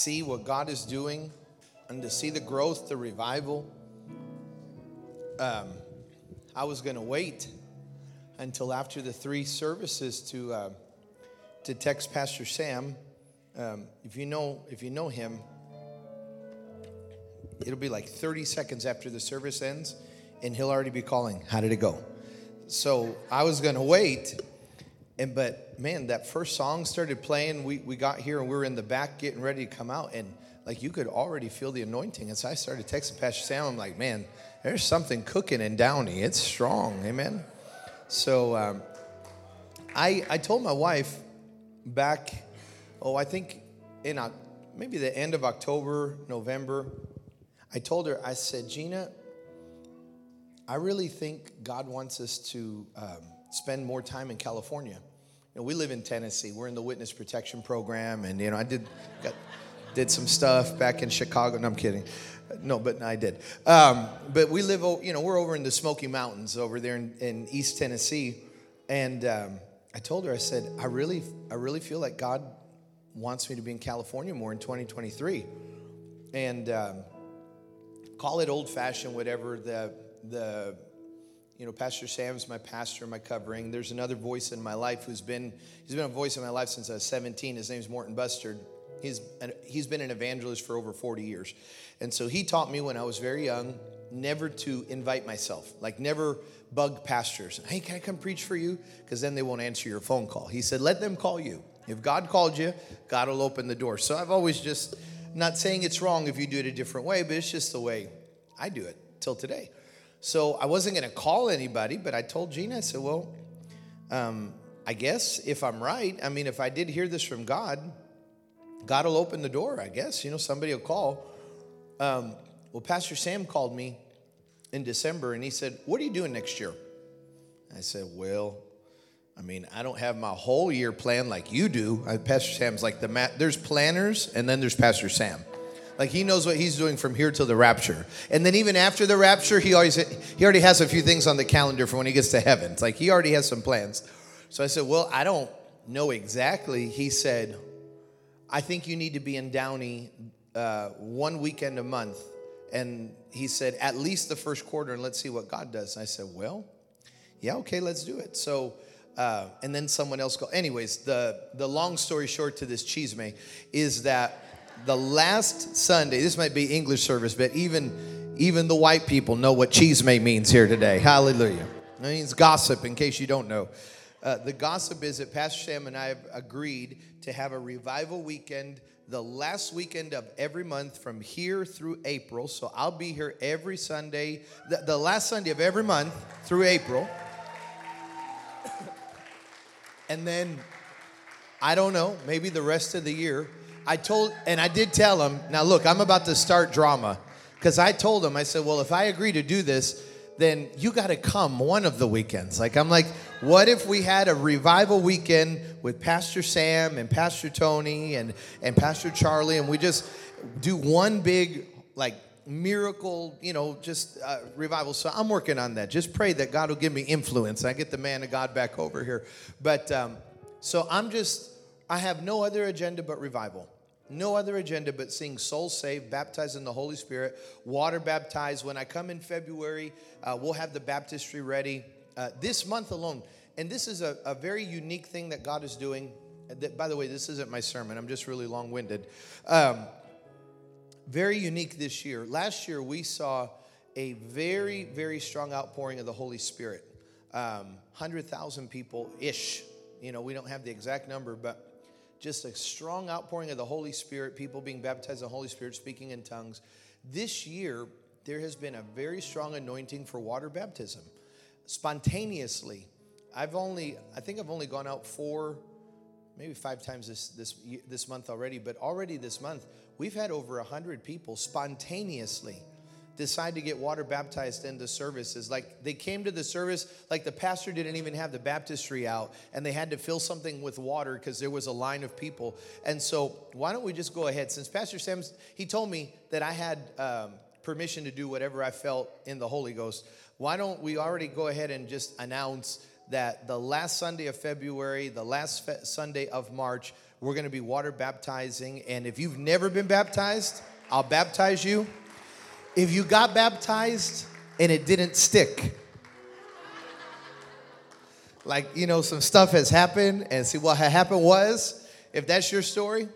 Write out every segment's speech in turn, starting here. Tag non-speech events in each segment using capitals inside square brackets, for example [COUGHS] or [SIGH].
see what God is doing and to see the growth, the revival. Um, I was going to wait until after the three services to uh, to text Pastor Sam. Um, if you know if you know him, it'll be like 30 seconds after the service ends, and he'll already be calling. How did it go? So I was going to wait, and but man, that first song started playing. We we got here and we were in the back getting ready to come out, and like you could already feel the anointing. And so I started texting Pastor Sam. I'm like, man, there's something cooking in Downey. It's strong, amen. So um, I I told my wife back, oh, I think in maybe the end of October, November. I told her, I said, Gina, I really think God wants us to um, spend more time in California. Know, we live in Tennessee. We're in the witness protection program, and you know, I did got, did some stuff back in Chicago. No, I'm kidding. No, but I did. Um, but we live, you know, we're over in the Smoky Mountains over there in, in East Tennessee, and um, I told her, I said, I really, I really feel like God wants me to be in California more in 2023, and. Um, call it old fashioned, whatever. The the you know, Pastor Sam's my pastor, my covering. There's another voice in my life who's been he's been a voice in my life since I was 17. His name's Morton Bustard. He's an, he's been an evangelist for over 40 years, and so he taught me when I was very young never to invite myself, like never bug pastors. Hey, can I come preach for you? Because then they won't answer your phone call. He said, let them call you. If God called you, God will open the door. So I've always just not saying it's wrong if you do it a different way, but it's just the way I do it till today. So I wasn't going to call anybody, but I told Gina, I said, well, um, I guess if I'm right, I mean, if I did hear this from God, God will open the door, I guess. You know, somebody will call. Um, well, Pastor Sam called me in December and he said, What are you doing next year? I said, Well, I mean, I don't have my whole year planned like you do. Uh, Pastor Sam's like the ma- there's planners and then there's Pastor Sam. Like he knows what he's doing from here till the rapture. And then even after the rapture, he always he already has a few things on the calendar for when he gets to heaven. It's like he already has some plans. So I said, "Well, I don't know exactly." He said, "I think you need to be in Downey uh, one weekend a month." And he said, "At least the first quarter, and let's see what God does." And I said, "Well, yeah, okay, let's do it." So, uh, and then someone else go. Anyways, the the long story short to this chisme is that the last Sunday. This might be English service, but even even the white people know what chisme means here today. Hallelujah! It means gossip. In case you don't know, uh, the gossip is that Pastor Sam and I have agreed to have a revival weekend. The last weekend of every month from here through April. So I'll be here every Sunday, the, the last Sunday of every month through April. [COUGHS] And then I don't know, maybe the rest of the year. I told, and I did tell him, now look, I'm about to start drama. Because I told him, I said, well, if I agree to do this, then you got to come one of the weekends. Like, I'm like, what if we had a revival weekend with Pastor Sam and Pastor Tony and, and Pastor Charlie, and we just do one big, like, miracle, you know, just uh, revival. So I'm working on that. Just pray that God will give me influence. I get the man of God back over here. But um, so I'm just, I have no other agenda but revival. No other agenda but seeing souls saved, baptized in the Holy Spirit, water baptized. When I come in February, uh, we'll have the baptistry ready. Uh, this month alone, and this is a, a very unique thing that God is doing. That, by the way, this isn't my sermon, I'm just really long winded. Um, very unique this year. Last year, we saw a very, very strong outpouring of the Holy Spirit. Um, 100,000 people ish. You know, we don't have the exact number, but just a strong outpouring of the Holy Spirit, people being baptized in the Holy Spirit, speaking in tongues. This year, there has been a very strong anointing for water baptism. Spontaneously, I've only, I think I've only gone out four, maybe five times this this this month already, but already this month we've had over a hundred people spontaneously decide to get water baptized into services. Like they came to the service, like the pastor didn't even have the baptistry out, and they had to fill something with water because there was a line of people. And so, why don't we just go ahead? Since Pastor Sam's, he told me that I had um, permission to do whatever I felt in the Holy Ghost. Why don't we already go ahead and just announce that the last Sunday of February, the last fe- Sunday of March, we're going to be water baptizing. And if you've never been baptized, I'll baptize you. If you got baptized and it didn't stick, like, you know, some stuff has happened, and see what had happened was, if that's your story,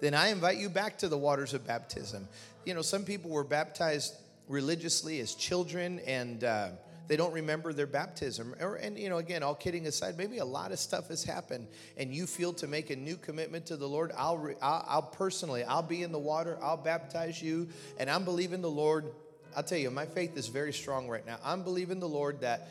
then I invite you back to the waters of baptism. You know, some people were baptized religiously as children, and uh, they don't remember their baptism. Or, and, you know, again, all kidding aside, maybe a lot of stuff has happened, and you feel to make a new commitment to the Lord. I'll, re- I'll, I'll personally, I'll be in the water, I'll baptize you, and I'm believing the Lord. I'll tell you, my faith is very strong right now. I'm believing the Lord that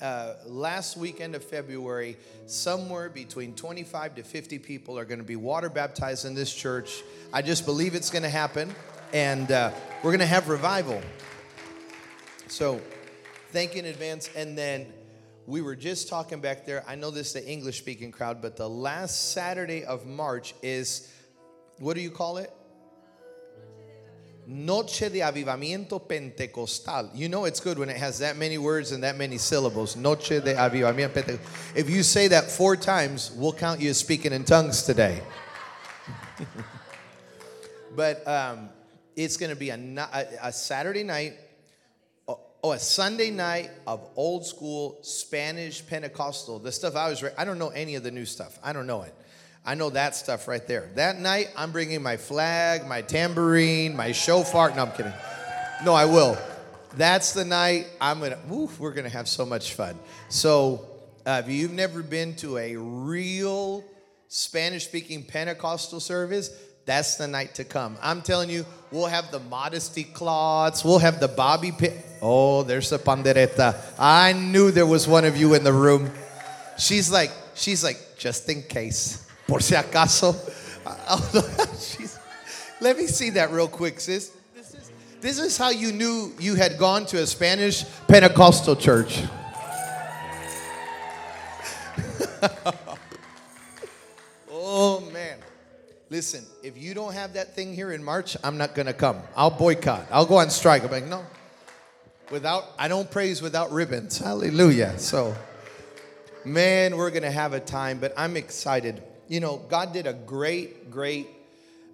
uh, last weekend of February, somewhere between 25 to 50 people are going to be water baptized in this church. I just believe it's going to happen, and uh, we're going to have revival. So, thank you in advance. And then we were just talking back there. I know this is the English speaking crowd, but the last Saturday of March is what do you call it? Noche de Avivamiento Pentecostal. You know it's good when it has that many words and that many syllables. Noche de Avivamiento Pentecostal. If you say that four times, we'll count you as speaking in tongues today. [LAUGHS] but um, it's going to be a, a, a, Saturday night, oh, a Sunday night of old school Spanish Pentecostal. The stuff I was, I don't know any of the new stuff. I don't know it. I know that stuff right there. That night, I'm bringing my flag, my tambourine, my shofar. No, I'm kidding. No, I will. That's the night I'm gonna. We're gonna have so much fun. So, uh, if you've never been to a real Spanish-speaking Pentecostal service, that's the night to come. I'm telling you, we'll have the modesty cloths, we'll have the bobby pin. Oh, there's a pandereta. I knew there was one of you in the room. She's like, she's like, just in case por si acaso. [LAUGHS] Let me see that real quick, sis. This is, this is how you knew you had gone to a Spanish Pentecostal church. [LAUGHS] oh, man. Listen, if you don't have that thing here in March, I'm not going to come. I'll boycott. I'll go on strike. I'm like, no. Without, I don't praise without ribbons. Hallelujah. So, man, we're going to have a time, but I'm excited you know, God did a great, great,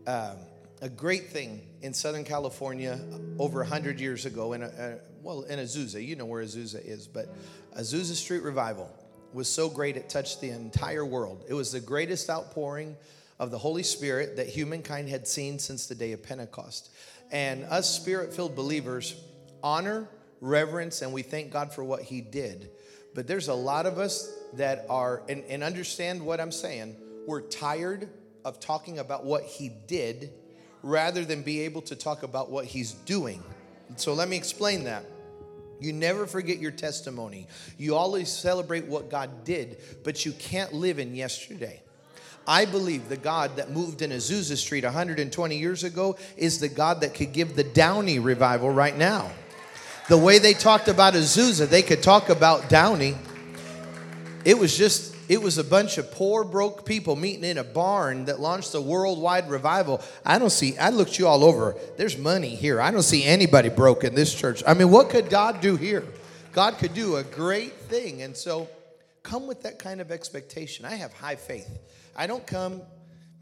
um, a great thing in Southern California over 100 years ago in a, a, well, in Azusa. You know where Azusa is, but Azusa Street Revival was so great it touched the entire world. It was the greatest outpouring of the Holy Spirit that humankind had seen since the day of Pentecost. And us spirit filled believers honor, reverence, and we thank God for what He did. But there's a lot of us that are, and, and understand what I'm saying we're tired of talking about what he did rather than be able to talk about what he's doing. So let me explain that. You never forget your testimony. You always celebrate what God did, but you can't live in yesterday. I believe the God that moved in Azusa Street 120 years ago is the God that could give the Downey revival right now. The way they talked about Azusa, they could talk about Downey. It was just it was a bunch of poor, broke people meeting in a barn that launched a worldwide revival. I don't see, I looked you all over. There's money here. I don't see anybody broke in this church. I mean, what could God do here? God could do a great thing. And so come with that kind of expectation. I have high faith. I don't come,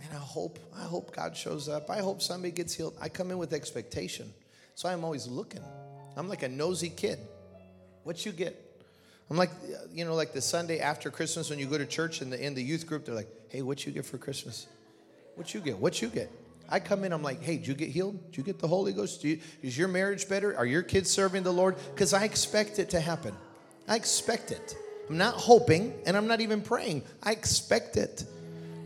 man, I hope, I hope God shows up. I hope somebody gets healed. I come in with expectation. So I'm always looking. I'm like a nosy kid. What you get? I'm like, you know, like the Sunday after Christmas when you go to church and the, in the youth group, they're like, hey, what you get for Christmas? What you get? What you get? I come in, I'm like, hey, did you get healed? Did you get the Holy Ghost? You, is your marriage better? Are your kids serving the Lord? Because I expect it to happen. I expect it. I'm not hoping and I'm not even praying. I expect it.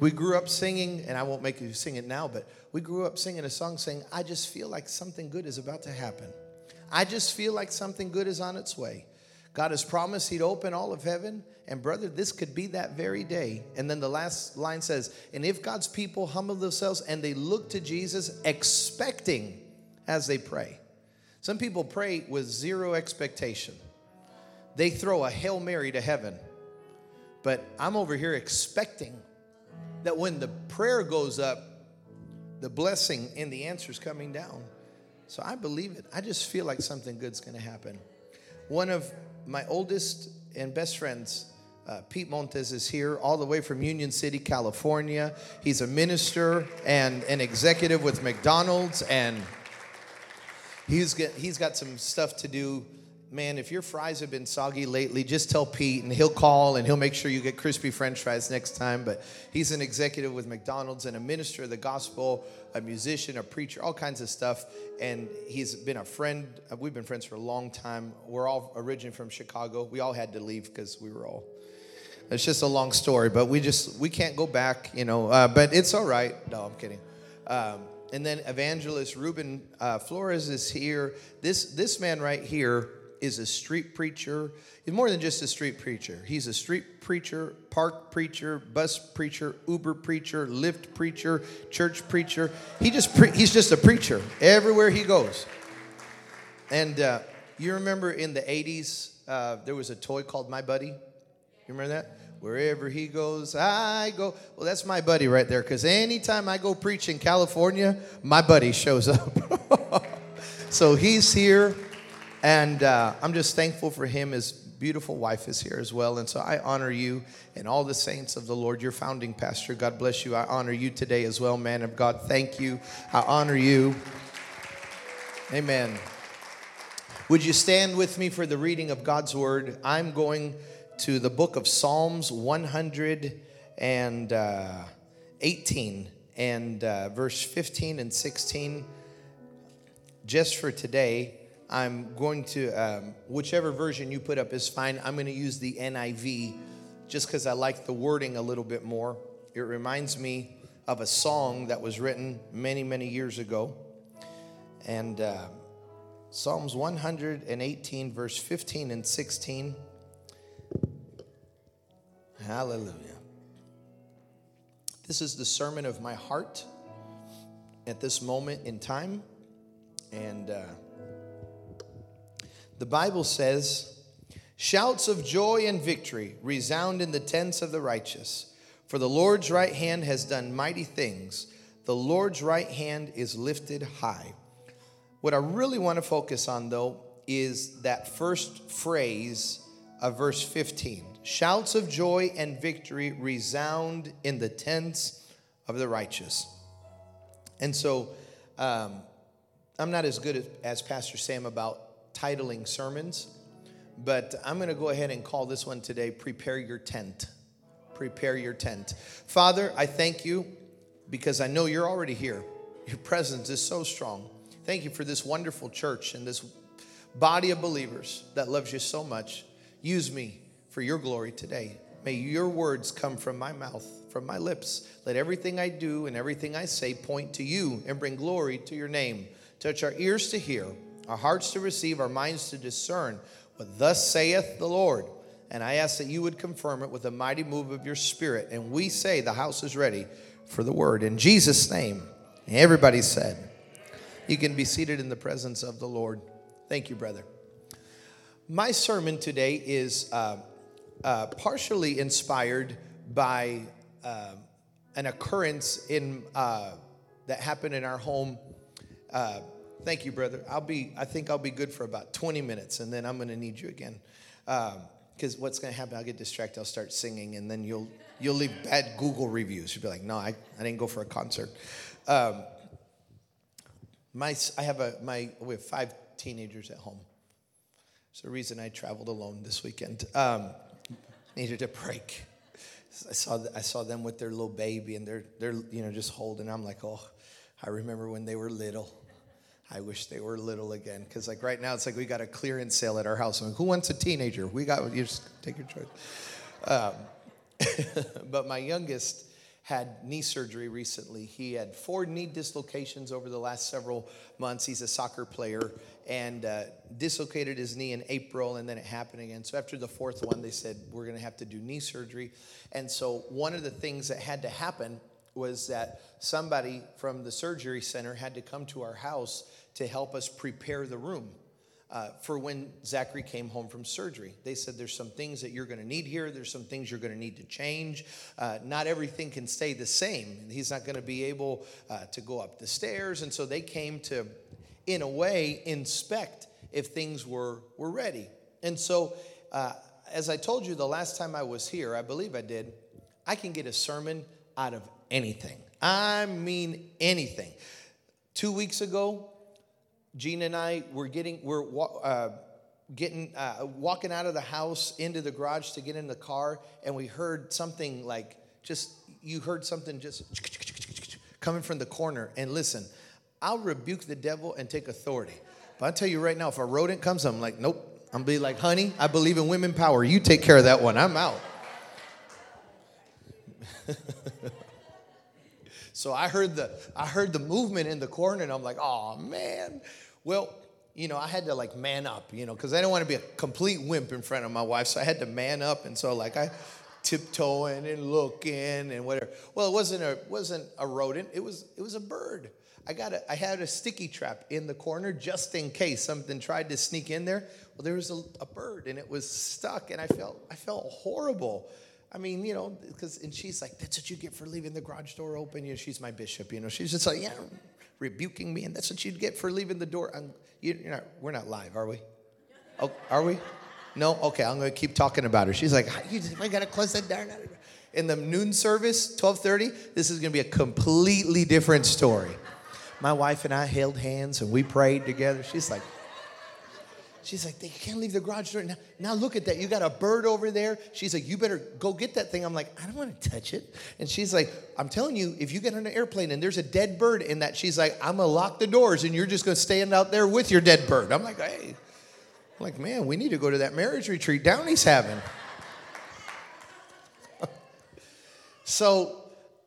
We grew up singing, and I won't make you sing it now, but we grew up singing a song saying, I just feel like something good is about to happen. I just feel like something good is on its way. God has promised He'd open all of heaven. And brother, this could be that very day. And then the last line says, And if God's people humble themselves and they look to Jesus, expecting as they pray. Some people pray with zero expectation. They throw a Hail Mary to heaven. But I'm over here expecting that when the prayer goes up, the blessing and the answer is coming down. So I believe it. I just feel like something good's going to happen. One of my oldest and best friends, Uh, Pete Montes is here all the way from Union City, California. He's a minister and an executive with McDonald's, and he's got, he's got some stuff to do man, if your fries have been soggy lately, just tell Pete and he'll call and he'll make sure you get crispy french fries next time. But he's an executive with McDonald's and a minister of the gospel, a musician, a preacher, all kinds of stuff. And he's been a friend. We've been friends for a long time. We're all originally from Chicago. We all had to leave because we were all. It's just a long story, but we just we can't go back, you know. Uh, but it's all right. No, I'm kidding. Um, and then evangelist Ruben uh, Flores is here. This this man right here is a street preacher. He's more than just a street preacher. He's a street preacher, park preacher, bus preacher, Uber preacher, Lyft preacher, church preacher. He just pre- he's just a preacher everywhere he goes. And uh, you remember in the 80s, uh, there was a toy called My Buddy? You remember that? Wherever he goes, I go. Well, that's my buddy right there, because anytime I go preach in California, my buddy shows up. [LAUGHS] so he's here. And uh, I'm just thankful for him. His beautiful wife is here as well. And so I honor you and all the saints of the Lord, your founding pastor. God bless you. I honor you today as well, man of God. Thank you. I honor you. Amen. Would you stand with me for the reading of God's word? I'm going to the book of Psalms 118 uh, and uh, verse 15 and 16. Just for today, I'm going to, um, whichever version you put up is fine. I'm going to use the NIV just because I like the wording a little bit more. It reminds me of a song that was written many, many years ago. And uh, Psalms 118, verse 15 and 16. Hallelujah. This is the sermon of my heart at this moment in time. And. Uh, the Bible says, Shouts of joy and victory resound in the tents of the righteous. For the Lord's right hand has done mighty things. The Lord's right hand is lifted high. What I really want to focus on, though, is that first phrase of verse 15 Shouts of joy and victory resound in the tents of the righteous. And so, um, I'm not as good as Pastor Sam about titling sermons, but I'm going to go ahead and call this one today Prepare Your Tent. Prepare Your Tent. Father, I thank you because I know you're already here. Your presence is so strong. Thank you for this wonderful church and this body of believers that loves you so much. Use me for your glory today. May your words come from my mouth, from my lips. Let everything I do and everything I say point to you and bring glory to your name. Touch our ears to hear our hearts to receive, our minds to discern what thus saith the Lord. And I ask that you would confirm it with a mighty move of your spirit. And we say the house is ready for the word. In Jesus' name, everybody said, You can be seated in the presence of the Lord. Thank you, brother. My sermon today is uh, uh, partially inspired by uh, an occurrence in, uh, that happened in our home uh, Thank you, brother. I'll be, I think I'll be good for about 20 minutes and then I'm going to need you again. Because um, what's going to happen, I'll get distracted, I'll start singing, and then you'll, you'll leave bad Google reviews. You'll be like, no, I, I didn't go for a concert. Um, my, I have a, my, we have five teenagers at home. It's the reason I traveled alone this weekend. Um, needed a break. I saw, I saw them with their little baby and they're, they're, you know, just holding. I'm like, oh, I remember when they were little. I wish they were little again. Because like right now, it's like we got a clearance sale at our house. who wants a teenager? We got you just take your choice. Um, [LAUGHS] but my youngest had knee surgery recently. He had four knee dislocations over the last several months. He's a soccer player and uh, dislocated his knee in April, and then it happened again. So after the fourth one, they said we're going to have to do knee surgery. And so one of the things that had to happen was that somebody from the surgery center had to come to our house to help us prepare the room uh, for when Zachary came home from surgery. They said, There's some things that you're going to need here, there's some things you're going to need to change. Uh, not everything can stay the same. He's not going to be able uh, to go up the stairs. And so they came to, in a way, inspect if things were, were ready. And so, uh, as I told you the last time I was here, I believe I did, I can get a sermon out of anything. I mean anything. Two weeks ago, Gina and I were getting, we're uh, getting, uh, walking out of the house into the garage to get in the car, and we heard something like just, you heard something just coming from the corner. And listen, I'll rebuke the devil and take authority. But I'll tell you right now, if a rodent comes, I'm like, nope. I'm be like, honey, I believe in women power. You take care of that one. I'm out. [LAUGHS] so I heard the I heard the movement in the corner, and I'm like, oh man. Well, you know, I had to like man up, you know, because I didn't want to be a complete wimp in front of my wife. So I had to man up, and so like I tiptoeing and looking and whatever. Well, it wasn't a wasn't a rodent. It was it was a bird. I got a, I had a sticky trap in the corner just in case something tried to sneak in there. Well, there was a, a bird and it was stuck, and I felt I felt horrible. I mean, you know, because and she's like, "That's what you get for leaving the garage door open." You know, she's my bishop. You know, she's just like, "Yeah, rebuking me, and that's what you'd get for leaving the door." I'm, you're not, we're not live, are we? Oh, are we? No? Okay, I'm to keep talking about her. She's like, you I got to close that door. In the noon service, 12:30, this is to be a completely different story. My wife and I held hands and we prayed together. She's like, She's like, they can't leave the garage door. Now, now look at that. You got a bird over there. She's like, you better go get that thing. I'm like, I don't want to touch it. And she's like, I'm telling you, if you get on an airplane and there's a dead bird in that, she's like, I'm going to lock the doors and you're just going to stand out there with your dead bird. I'm like, hey. I'm like, man, we need to go to that marriage retreat Downey's having. [LAUGHS] so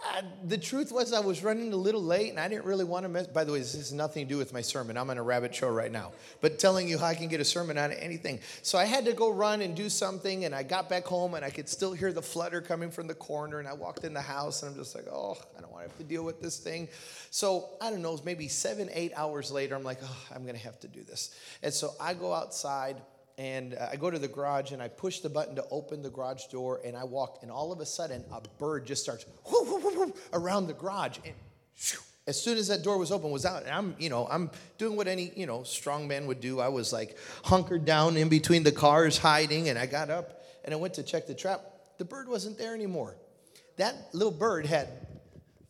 I, the truth was, I was running a little late and I didn't really want to miss. By the way, this has nothing to do with my sermon. I'm on a rabbit show right now, but telling you how I can get a sermon out of anything. So I had to go run and do something, and I got back home and I could still hear the flutter coming from the corner. And I walked in the house and I'm just like, oh, I don't want to have to deal with this thing. So I don't know, maybe seven, eight hours later, I'm like, oh, I'm going to have to do this. And so I go outside and uh, I go to the garage and I push the button to open the garage door and I walk and all of a sudden a bird just starts whoo, whoo, whoo, around the garage and as soon as that door was open was out. And I'm you know I'm doing what any you know strong man would do. I was like hunkered down in between the cars hiding and I got up and I went to check the trap. The bird wasn't there anymore. That little bird had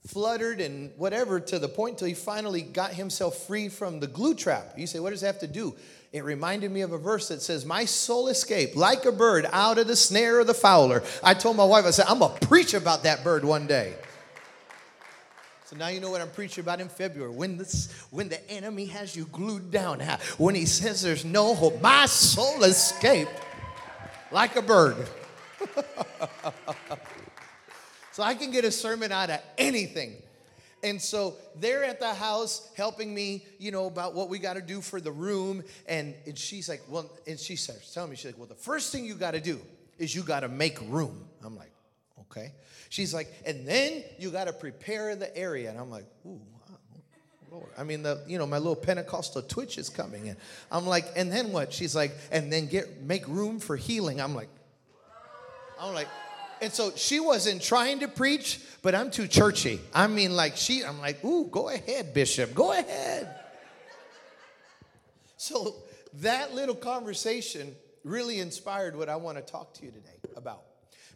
fluttered and whatever to the point till he finally got himself free from the glue trap. You say what does that have to do it reminded me of a verse that says, My soul escaped like a bird out of the snare of the fowler. I told my wife, I said, I'm going to preach about that bird one day. So now you know what I'm preaching about in February. When, this, when the enemy has you glued down, when he says there's no hope, my soul escaped like a bird. [LAUGHS] so I can get a sermon out of anything. And so they're at the house helping me, you know, about what we got to do for the room. And, and she's like, well, and she starts telling me, she's like, well, the first thing you got to do is you got to make room. I'm like, okay. She's like, and then you got to prepare the area. And I'm like, ooh, Lord. I mean, the you know my little Pentecostal twitch is coming, and I'm like, and then what? She's like, and then get make room for healing. I'm like, I'm like, and so she wasn't trying to preach, but I'm too churchy. I mean, like she, I'm like, ooh, go ahead, Bishop, go ahead. [LAUGHS] So that little conversation really inspired what I want to talk to you today about.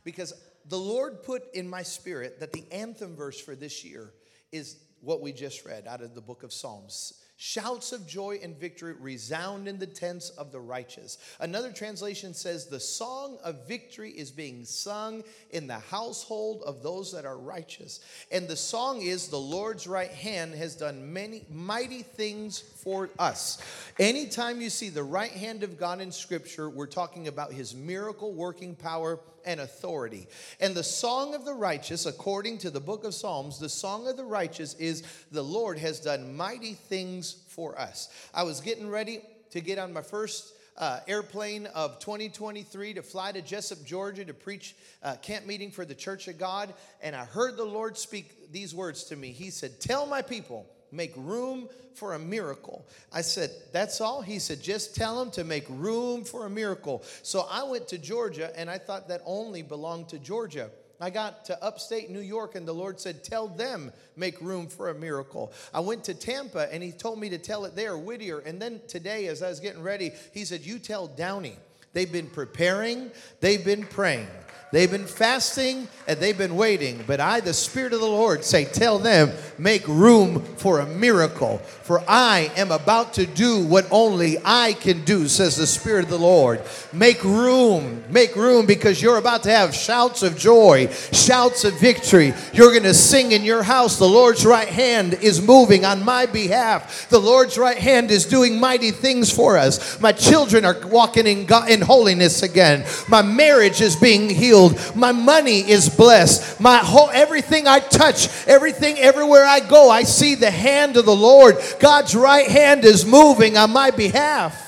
Because the Lord put in my spirit that the anthem verse for this year is what we just read out of the book of Psalms. Shouts of joy and victory resound in the tents of the righteous. Another translation says, The song of victory is being sung in the household of those that are righteous. And the song is, The Lord's right hand has done many mighty things for us. Anytime you see the right hand of God in Scripture, we're talking about his miracle working power and authority. And the song of the righteous, according to the book of Psalms, the song of the righteous is the Lord has done mighty things for us. I was getting ready to get on my first uh, airplane of 2023 to fly to Jesup, Georgia to preach a camp meeting for the Church of God. And I heard the Lord speak these words to me. He said, Tell my people, make room for a miracle. I said, That's all? He said, Just tell them to make room for a miracle. So I went to Georgia and I thought that only belonged to Georgia. I got to upstate New York and the Lord said, Tell them, make room for a miracle. I went to Tampa and He told me to tell it there, Whittier. And then today, as I was getting ready, He said, You tell Downey. They've been preparing, they've been praying. They've been fasting and they've been waiting. But I, the Spirit of the Lord, say, Tell them, make room for a miracle. For I am about to do what only I can do, says the Spirit of the Lord. Make room, make room because you're about to have shouts of joy, shouts of victory. You're going to sing in your house. The Lord's right hand is moving on my behalf. The Lord's right hand is doing mighty things for us. My children are walking in, God, in holiness again. My marriage is being healed healed. My money is blessed. My whole everything I touch, everything everywhere I go, I see the hand of the Lord. God's right hand is moving on my behalf.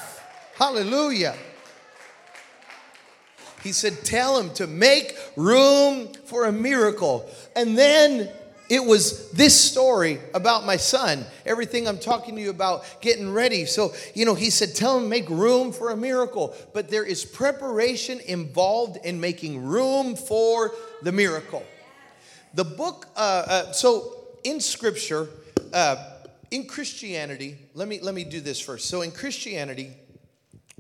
Hallelujah. He said, Tell him to make room for a miracle. And then it was this story about my son, everything I'm talking to you about, getting ready. So, you know, he said, Tell him, make room for a miracle. But there is preparation involved in making room for the miracle. The book, uh, uh, so in scripture, uh, in Christianity, let me, let me do this first. So in Christianity,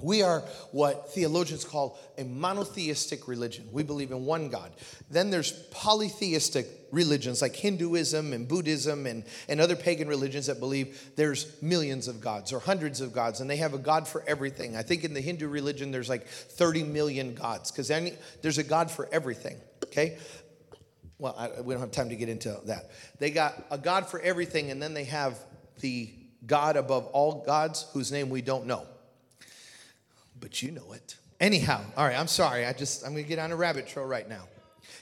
we are what theologians call a monotheistic religion. We believe in one God. Then there's polytheistic religions like Hinduism and Buddhism and, and other pagan religions that believe there's millions of gods or hundreds of gods and they have a God for everything. I think in the Hindu religion there's like 30 million gods because there's a God for everything, okay? Well, I, we don't have time to get into that. They got a God for everything and then they have the God above all gods whose name we don't know but you know it. Anyhow, all right, I'm sorry. I just I'm going to get on a rabbit trail right now.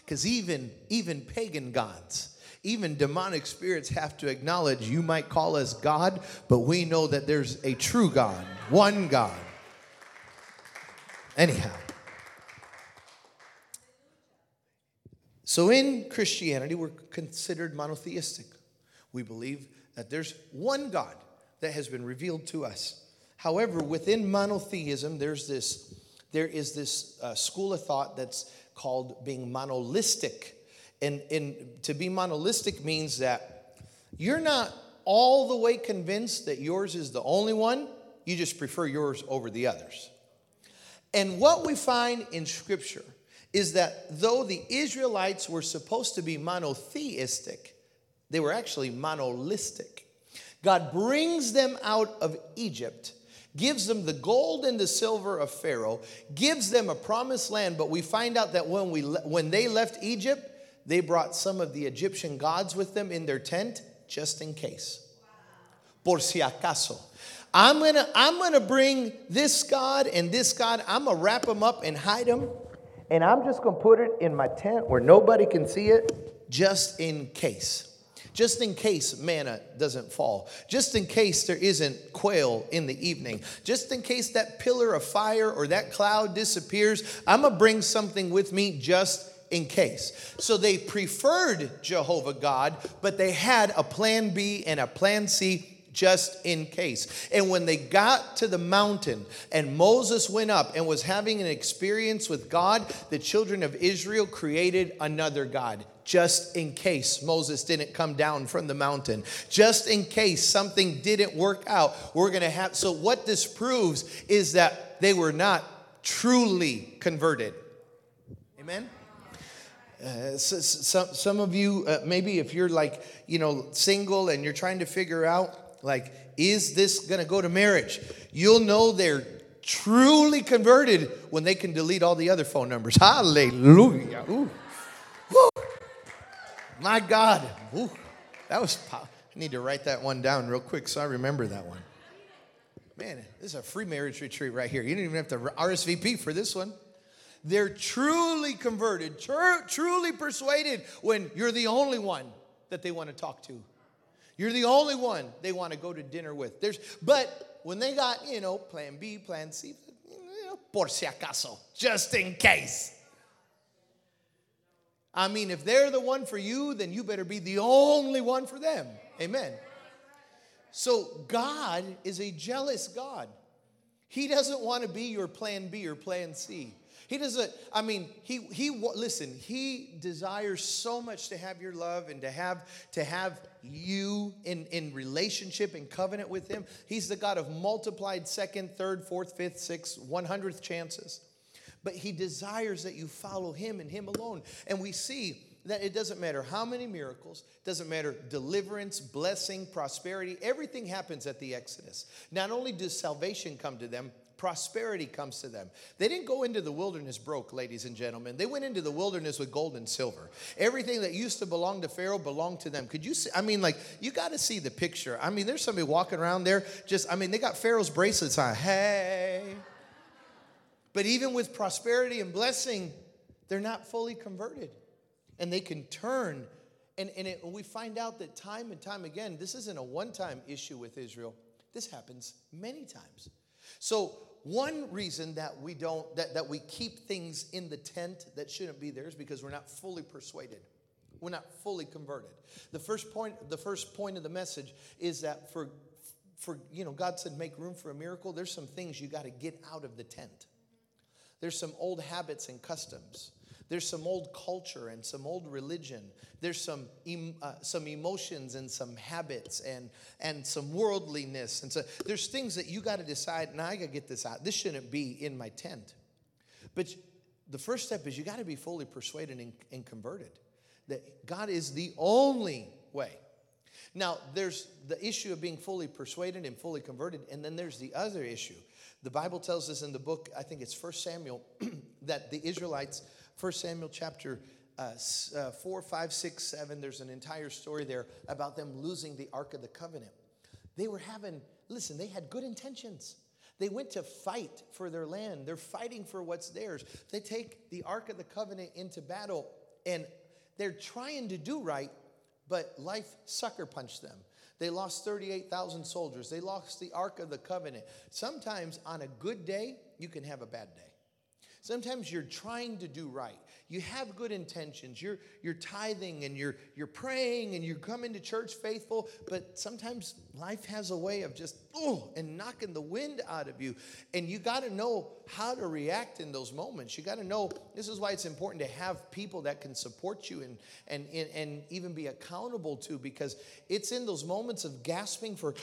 Cuz even even pagan gods, even demonic spirits have to acknowledge you might call us God, but we know that there's a true God, one God. Anyhow, so in Christianity, we're considered monotheistic. We believe that there's one God that has been revealed to us. However, within monotheism, there's this, there is this uh, school of thought that's called being monolistic. And, and to be monolistic means that you're not all the way convinced that yours is the only one, you just prefer yours over the others. And what we find in Scripture is that though the Israelites were supposed to be monotheistic, they were actually monolistic. God brings them out of Egypt gives them the gold and the silver of Pharaoh, gives them a promised land, but we find out that when, we, when they left Egypt, they brought some of the Egyptian gods with them in their tent just in case. Por si acaso. I'm gonna, I'm gonna bring this God and this God, I'm gonna wrap them up and hide them, and I'm just gonna put it in my tent where nobody can see it just in case just in case manna doesn't fall, just in case there isn't quail in the evening, just in case that pillar of fire or that cloud disappears, I'm gonna bring something with me just in case. So they preferred Jehovah God, but they had a plan B and a plan C just in case. And when they got to the mountain and Moses went up and was having an experience with God, the children of Israel created another God just in case Moses didn't come down from the mountain, just in case something didn't work out. We're going to have. So, what this proves is that they were not truly converted. Amen? Uh, so, some, some of you, uh, maybe if you're like, you know, single and you're trying to figure out, like, is this going to go to marriage? You'll know they're truly converted when they can delete all the other phone numbers. Hallelujah. Ooh. My God. Ooh, that was, I need to write that one down real quick so I remember that one. Man, this is a free marriage retreat right here. You don't even have to RSVP for this one. They're truly converted, tr- truly persuaded when you're the only one that they want to talk to. You're the only one they want to go to dinner with. There's, but when they got, you know, plan B, plan C, you know, por si acaso, just in case. I mean, if they're the one for you, then you better be the only one for them. Amen. So God is a jealous God. He doesn't want to be your plan B or plan C. He doesn't, I mean, he, he, listen, he desires so much to have your love and to have, to have you in, in relationship and covenant with him. He's the God of multiplied second, third, fourth, fifth, sixth, one hundredth chances. But He desires that you follow Him and Him alone. And we see that it doesn't matter how many miracles, doesn't matter deliverance, blessing, prosperity, everything happens at the Exodus. Not only does salvation come to them, prosperity comes to them. They didn't go into the wilderness broke, ladies and gentlemen. They went into the wilderness with gold and silver. Everything that used to belong to Pharaoh belonged to them. Could you see? I mean, like, you got to see the picture. I mean, there's somebody walking around there, just, I mean, they got Pharaoh's bracelets on. Hey. But even with prosperity and blessing, they're not fully converted. And they can turn. And, and it, we find out that time and time again, this isn't a one time issue with Israel. This happens many times. So one reason that we don't that, that we keep things in the tent that shouldn't be there is because we're not fully persuaded we're not fully converted the first point the first point of the message is that for for you know god said make room for a miracle there's some things you got to get out of the tent there's some old habits and customs there's some old culture and some old religion. There's some, uh, some emotions and some habits and, and some worldliness. And so there's things that you got to decide, now I got to get this out. This shouldn't be in my tent. But the first step is you got to be fully persuaded and, and converted that God is the only way. Now, there's the issue of being fully persuaded and fully converted, and then there's the other issue. The Bible tells us in the book, I think it's First Samuel, [CLEARS THROAT] that the Israelites 1 Samuel chapter uh, uh, 4, 5, 6, 7, there's an entire story there about them losing the Ark of the Covenant. They were having, listen, they had good intentions. They went to fight for their land. They're fighting for what's theirs. They take the Ark of the Covenant into battle and they're trying to do right, but life sucker punched them. They lost 38,000 soldiers. They lost the Ark of the Covenant. Sometimes on a good day, you can have a bad day. Sometimes you're trying to do right. You have good intentions. You're, you're tithing and you're, you're praying and you're coming to church faithful, but sometimes life has a way of just, oh, and knocking the wind out of you. And you got to know how to react in those moments. You got to know this is why it's important to have people that can support you and, and, and, and even be accountable to because it's in those moments of gasping for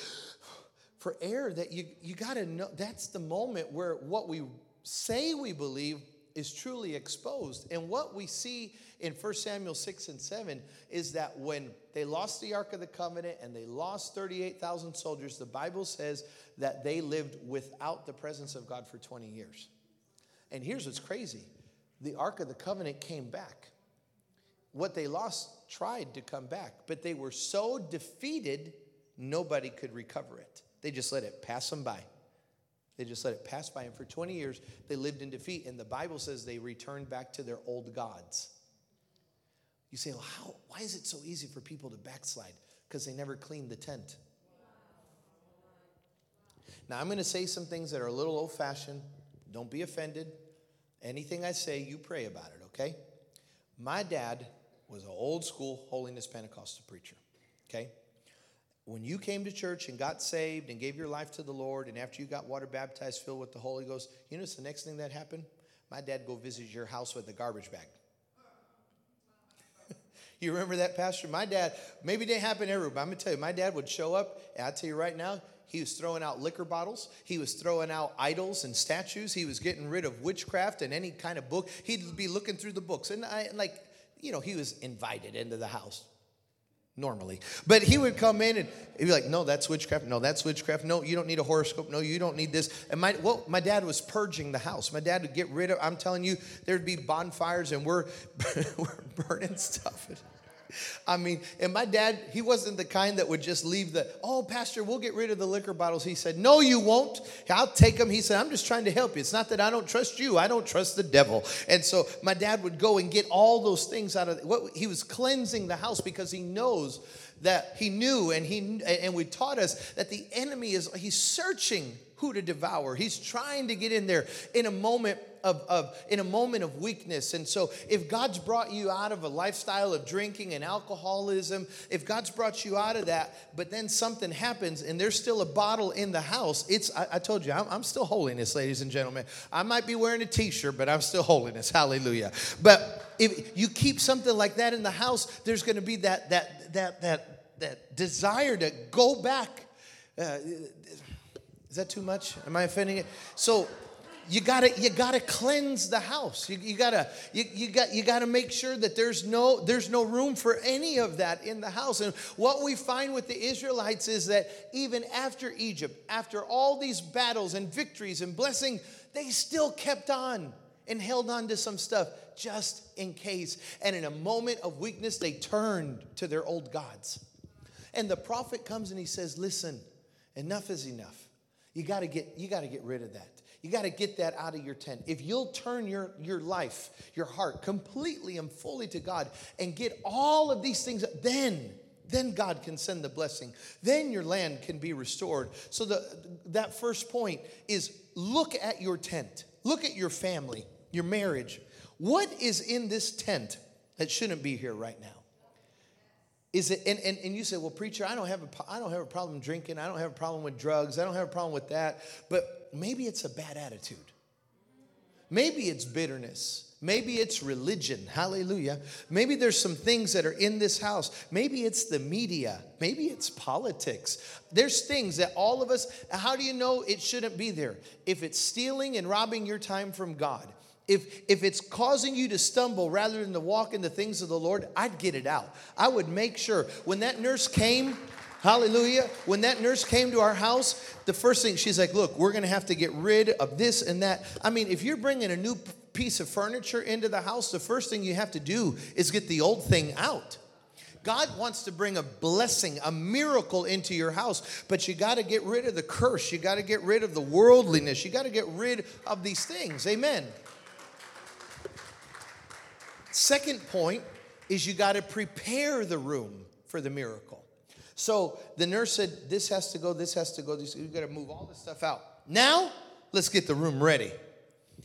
for air that you, you got to know that's the moment where what we say we believe is truly exposed. And what we see in 1 Samuel 6 and 7 is that when they lost the Ark of the Covenant and they lost 38,000 soldiers, the Bible says that they lived without the presence of God for 20 years. And here's what's crazy the Ark of the Covenant came back. What they lost tried to come back, but they were so defeated, nobody could recover it. They just let it pass them by. They just let it pass by. And for 20 years, they lived in defeat. And the Bible says they returned back to their old gods. You say, well, how, why is it so easy for people to backslide? Because they never cleaned the tent. Now, I'm going to say some things that are a little old fashioned. Don't be offended. Anything I say, you pray about it, okay? My dad was an old school holiness Pentecostal preacher, okay? When you came to church and got saved and gave your life to the Lord, and after you got water baptized, filled with the Holy Ghost, you know the next thing that happened? My dad go visit your house with a garbage bag. [LAUGHS] you remember that, Pastor? My dad, maybe it didn't happen everywhere, but I'm gonna tell you, my dad would show up, and I'll tell you right now, he was throwing out liquor bottles. He was throwing out idols and statues. He was getting rid of witchcraft and any kind of book. He'd be looking through the books. And I, like, you know, he was invited into the house normally. But he would come in and he'd be like, no, that's witchcraft. No, that's witchcraft. No, you don't need a horoscope. No, you don't need this. And my, well, my dad was purging the house. My dad would get rid of, I'm telling you, there'd be bonfires and we're, [LAUGHS] we're burning stuff. [LAUGHS] I mean, and my dad, he wasn't the kind that would just leave the, oh, Pastor, we'll get rid of the liquor bottles. He said, no, you won't. I'll take them. He said, I'm just trying to help you. It's not that I don't trust you, I don't trust the devil. And so my dad would go and get all those things out of what he was cleansing the house because he knows that he knew and he and we taught us that the enemy is he's searching who to devour. He's trying to get in there in a moment of, of in a moment of weakness. And so if God's brought you out of a lifestyle of drinking and alcoholism, if God's brought you out of that, but then something happens and there's still a bottle in the house, it's I, I told you, I'm, I'm still holiness, ladies and gentlemen. I might be wearing a t-shirt, but I'm still holiness. [LAUGHS] Hallelujah. But if you keep something like that in the house, there's going to be that that that that that desire to go back. Uh, is that too much? Am I offending it? So you gotta you gotta cleanse the house. You, you gotta you, you got you gotta make sure that there's no there's no room for any of that in the house. And what we find with the israelites is that even after egypt after all these battles and victories and blessing they still kept on and held on to some stuff just in case. And in a moment of weakness they turned to their old gods. And the prophet comes and he says listen enough is enough you got to get you got to get rid of that you got to get that out of your tent. If you'll turn your, your life, your heart completely and fully to God and get all of these things, then then God can send the blessing. Then your land can be restored. So the that first point is look at your tent. Look at your family, your marriage. What is in this tent that shouldn't be here right now? Is it and, and, and you say, well, preacher, I don't have a I don't have a problem drinking, I don't have a problem with drugs, I don't have a problem with that, but maybe it's a bad attitude. Maybe it's bitterness. Maybe it's religion. Hallelujah. Maybe there's some things that are in this house. Maybe it's the media. Maybe it's politics. There's things that all of us, how do you know it shouldn't be there? If it's stealing and robbing your time from God, if, if it's causing you to stumble rather than to walk in the things of the Lord, I'd get it out. I would make sure when that nurse came, Hallelujah. When that nurse came to our house, the first thing she's like, Look, we're going to have to get rid of this and that. I mean, if you're bringing a new piece of furniture into the house, the first thing you have to do is get the old thing out. God wants to bring a blessing, a miracle into your house, but you got to get rid of the curse. You got to get rid of the worldliness. You got to get rid of these things. Amen. Second point is you got to prepare the room for the miracle. So the nurse said, This has to go, this has to go, this, you gotta move all this stuff out. Now, let's get the room ready.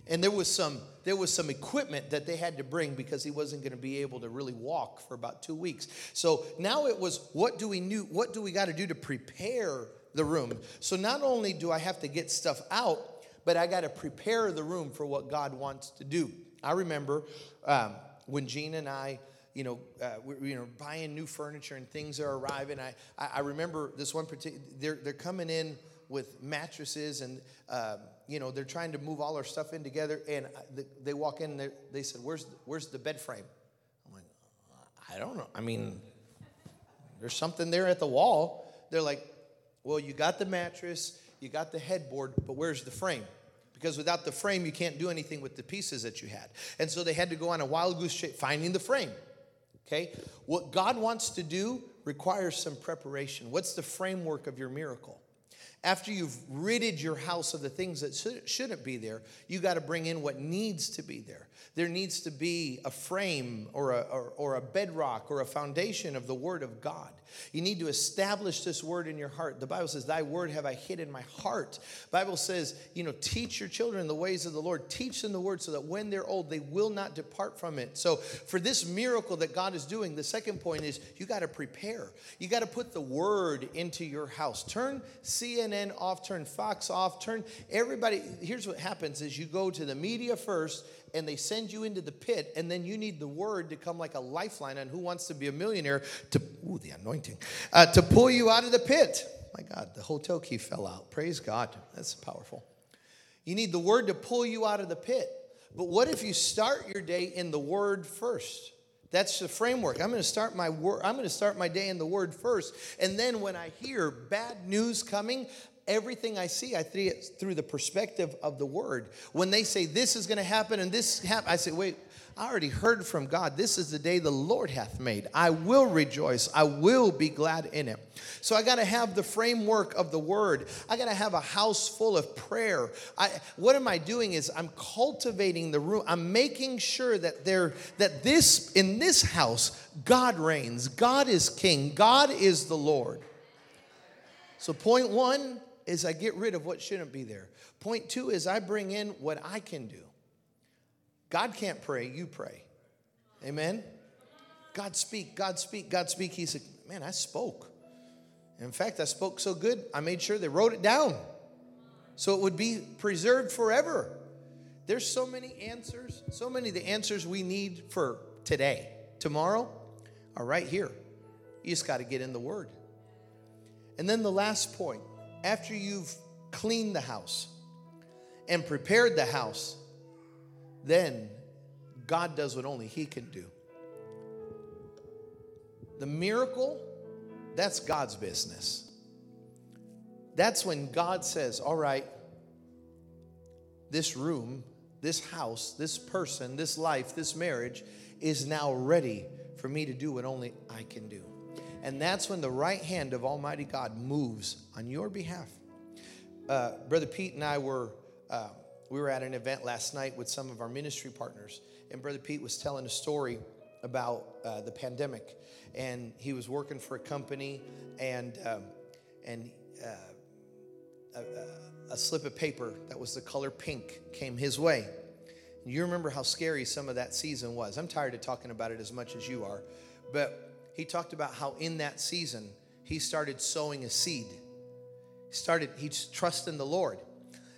And there was some there was some equipment that they had to bring because he wasn't going to be able to really walk for about two weeks. So now it was what do we new what do we got to do to prepare the room? So not only do I have to get stuff out, but I got to prepare the room for what God wants to do. I remember um, when Gene and I you know, uh, you know, buying new furniture and things are arriving. I, I remember this one particular, they're, they're coming in with mattresses and, uh, you know, they're trying to move all our stuff in together. And they walk in and they said, where's, where's the bed frame? I'm like, I don't know. I mean, there's something there at the wall. They're like, well, you got the mattress, you got the headboard, but where's the frame? Because without the frame, you can't do anything with the pieces that you had. And so they had to go on a wild goose chase finding the frame. Okay? What God wants to do requires some preparation. What's the framework of your miracle? After you've ridded your house of the things that shouldn't be there, you got to bring in what needs to be there. There needs to be a frame or a, or, or, a bedrock or a foundation of the Word of God. You need to establish this Word in your heart. The Bible says, Thy Word have I hid in my heart. Bible says, you know, teach your children the ways of the Lord. Teach them the Word so that when they're old, they will not depart from it. So, for this miracle that God is doing, the second point is you got to prepare. You got to put the Word into your house. Turn CNN off, turn Fox off, turn everybody. Here's what happens is you go to the media first and they send you into the pit, and then you need the word to come like a lifeline on who wants to be a millionaire to, ooh, the anointing, uh, to pull you out of the pit. My God, the hotel key fell out. Praise God. That's powerful. You need the word to pull you out of the pit. But what if you start your day in the word first? That's the framework. I'm going to start my word. I'm going to start my day in the word first. And then when I hear bad news coming, everything I see, I see it through the perspective of the word. When they say this is going to happen and this happen, I say, wait, I already heard from God. This is the day the Lord hath made. I will rejoice. I will be glad in it. So I got to have the framework of the word. I got to have a house full of prayer. I, what am I doing is I'm cultivating the room. I'm making sure that there that this in this house God reigns. God is king. God is the Lord. So point 1 is I get rid of what shouldn't be there. Point two is I bring in what I can do. God can't pray, you pray. Amen? God speak, God speak, God speak. He said, Man, I spoke. In fact, I spoke so good, I made sure they wrote it down so it would be preserved forever. There's so many answers, so many the answers we need for today. Tomorrow are right here. You just got to get in the Word. And then the last point after you've cleaned the house and prepared the house, then God does what only He can do. The miracle, that's God's business. That's when God says, All right, this room, this house, this person, this life, this marriage is now ready for me to do what only I can do. And that's when the right hand of Almighty God moves on your behalf. Uh, Brother Pete and I were uh, we were at an event last night with some of our ministry partners, and Brother Pete was telling a story about uh, the pandemic, and he was working for a company, and um, and uh, a, a slip of paper that was the color pink came his way. You remember how scary some of that season was. I'm tired of talking about it as much as you are, but he talked about how in that season he started sowing a seed. He started, he's trusting the Lord.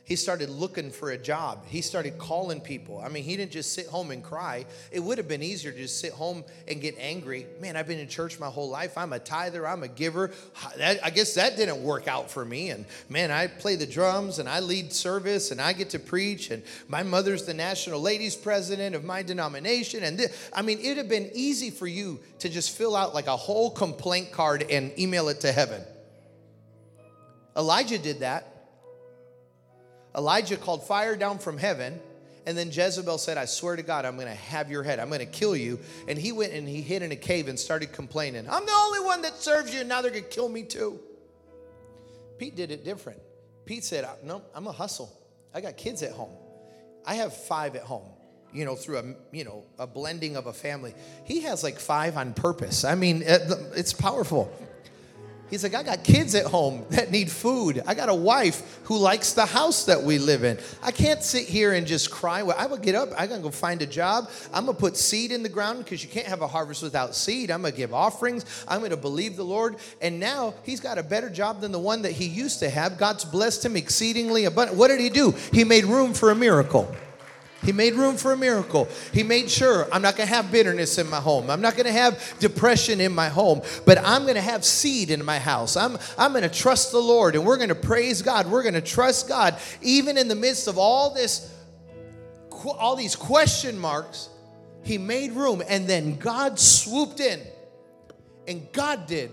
He started looking for a job. He started calling people. I mean, he didn't just sit home and cry. It would have been easier to just sit home and get angry. Man, I've been in church my whole life. I'm a tither, I'm a giver. I guess that didn't work out for me. And man, I play the drums and I lead service and I get to preach. And my mother's the national ladies president of my denomination. And this, I mean, it would have been easy for you to just fill out like a whole complaint card and email it to heaven. Elijah did that. Elijah called fire down from heaven. And then Jezebel said, I swear to God, I'm going to have your head. I'm going to kill you. And he went and he hid in a cave and started complaining. I'm the only one that serves you, and now they're going to kill me too. Pete did it different. Pete said, No, I'm a hustle. I got kids at home. I have five at home, you know, through a, you know, a blending of a family. He has like five on purpose. I mean, it's powerful. He's like, I got kids at home that need food. I got a wife who likes the house that we live in. I can't sit here and just cry. Well, I will get up. I'm going to go find a job. I'm gonna put seed in the ground because you can't have a harvest without seed. I'm gonna give offerings. I'm gonna believe the Lord. And now he's got a better job than the one that he used to have. God's blessed him exceedingly abundant. What did he do? He made room for a miracle. He made room for a miracle. He made sure I'm not going to have bitterness in my home. I'm not going to have depression in my home, but I'm going to have seed in my house. I'm, I'm going to trust the Lord and we're going to praise God. We're going to trust God even in the midst of all this all these question marks. He made room and then God swooped in. And God did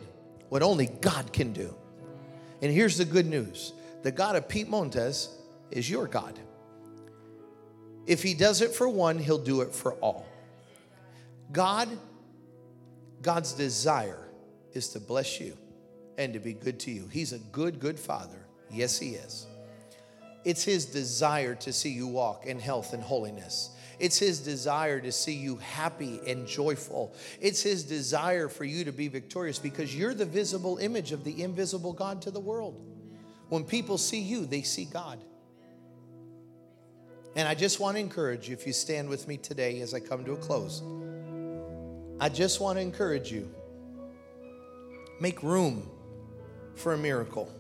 what only God can do. And here's the good news. The God of Pete Montes is your God. If he does it for one, he'll do it for all. God, God's desire is to bless you and to be good to you. He's a good, good father. Yes, he is. It's his desire to see you walk in health and holiness. It's his desire to see you happy and joyful. It's his desire for you to be victorious because you're the visible image of the invisible God to the world. When people see you, they see God. And I just want to encourage you, if you stand with me today as I come to a close, I just want to encourage you make room for a miracle.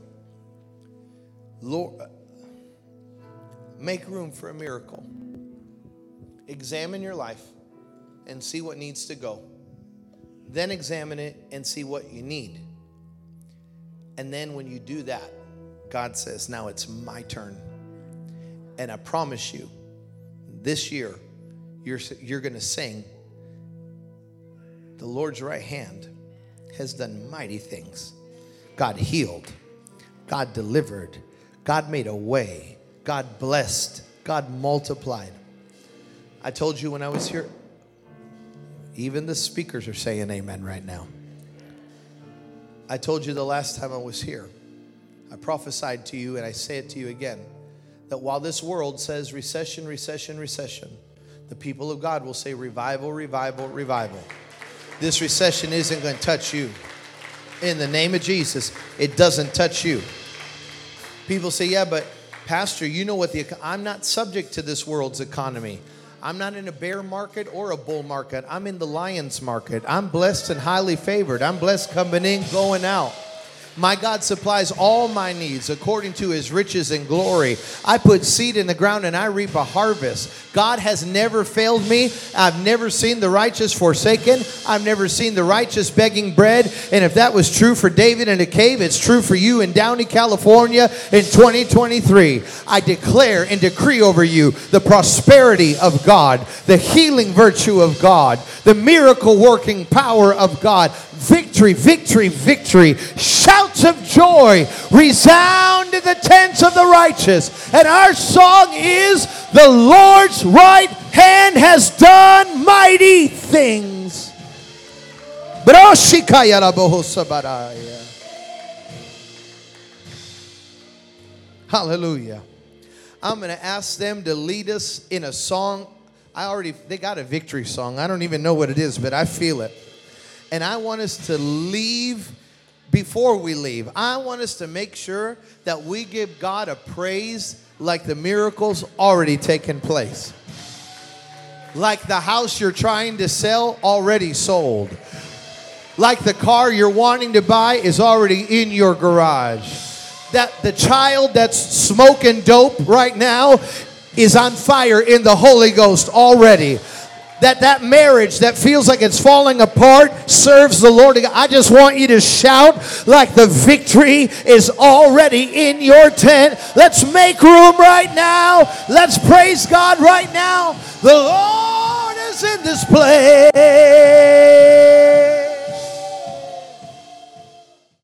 Lord, make room for a miracle. Examine your life and see what needs to go. Then examine it and see what you need. And then when you do that, God says, Now it's my turn and I promise you, this year, you're, you're going to sing, The Lord's right hand has done mighty things. God healed, God delivered, God made a way, God blessed, God multiplied. I told you when I was here, even the speakers are saying amen right now. I told you the last time I was here. I prophesied to you, and I say it to you again that while this world says recession, recession, recession, the people of God will say revival, revival, revival. This recession isn't going to touch you. In the name of Jesus, it doesn't touch you. People say, yeah, but Pastor, you know what the, I'm not subject to this world's economy. I'm not in a bear market or a bull market. I'm in the lion's market. I'm blessed and highly favored. I'm blessed coming in, going out. My God supplies all my needs according to his riches and glory. I put seed in the ground and I reap a harvest. God has never failed me. I've never seen the righteous forsaken. I've never seen the righteous begging bread. And if that was true for David in a cave, it's true for you in Downey, California in 2023. I declare and decree over you the prosperity of God, the healing virtue of God, the miracle working power of God. Victory, victory, victory. Shouts of joy resound in the tents of the righteous. And our song is The Lord's right hand has done mighty things. Hallelujah. I'm going to ask them to lead us in a song. I already, they got a victory song. I don't even know what it is, but I feel it. And I want us to leave before we leave. I want us to make sure that we give God a praise like the miracles already taken place. Like the house you're trying to sell already sold. Like the car you're wanting to buy is already in your garage. That the child that's smoking dope right now is on fire in the Holy Ghost already that that marriage that feels like it's falling apart serves the Lord. I just want you to shout like the victory is already in your tent. Let's make room right now. Let's praise God right now. The Lord is in this place.